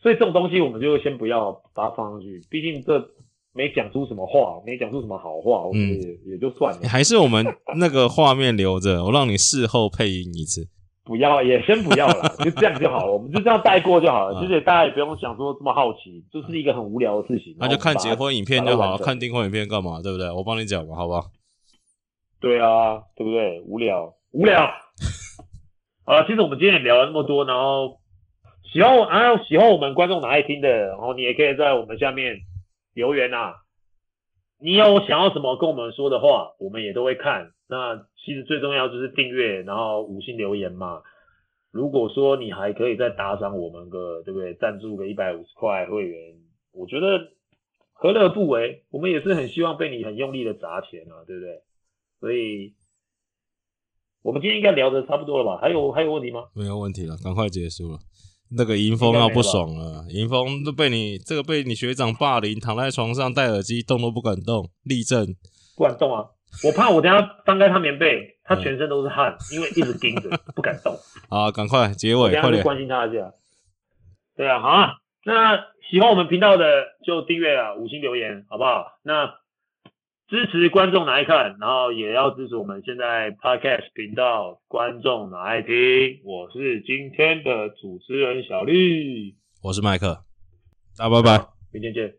S1: 所以这种东西我们就先不要把它放上去。毕竟这没讲出什么话，没讲出什么好话，我觉得也就算了。
S2: 还是我们那个画面留着，我让你事后配音一次。
S1: 不要，也先不要了，(laughs) 就这样就好了。我们就这样带过就好了。其实大家也不用想说这么好奇，就是一个很无聊的事情。
S2: 那就看结婚影片就好了，看订婚影片干嘛？对不对？我帮你讲吧，好吧？
S1: 对啊，对不对？无聊，无聊。(laughs) 好了，其实我们今天也聊了那么多，然后喜欢我，啊，喜欢我们观众哪爱听的，然后你也可以在我们下面留言啊。你有想要什么跟我们说的话，我们也都会看。那其实最重要就是订阅，然后五星留言嘛。如果说你还可以再打赏我们个，对不对？赞助个一百五十块会员，我觉得何乐不为。我们也是很希望被你很用力的砸钱啊，对不对？所以，我们今天应该聊的差不多了吧？还有还有问题吗？
S2: 没有问题了，赶快结束了。那个迎风要不爽了，迎风都被你这个被你学长霸凌，躺在床上戴耳机动都不敢动，立正
S1: 不敢动啊！我怕我等下翻开他棉被，他全身都是汗，嗯、因为一直盯着不敢动。(laughs)
S2: 好，赶快结尾，快点
S1: 关心他一下。对啊，好啊。那喜欢我们频道的就订阅啊，五星留言好不好？那。支持观众哪爱看，然后也要支持我们现在 Podcast 频道观众哪爱听。我是今天的主持人小绿，
S2: 我是麦克，大家拜拜，
S1: 明天见。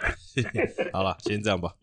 S1: (laughs)
S2: 好了，先这样吧。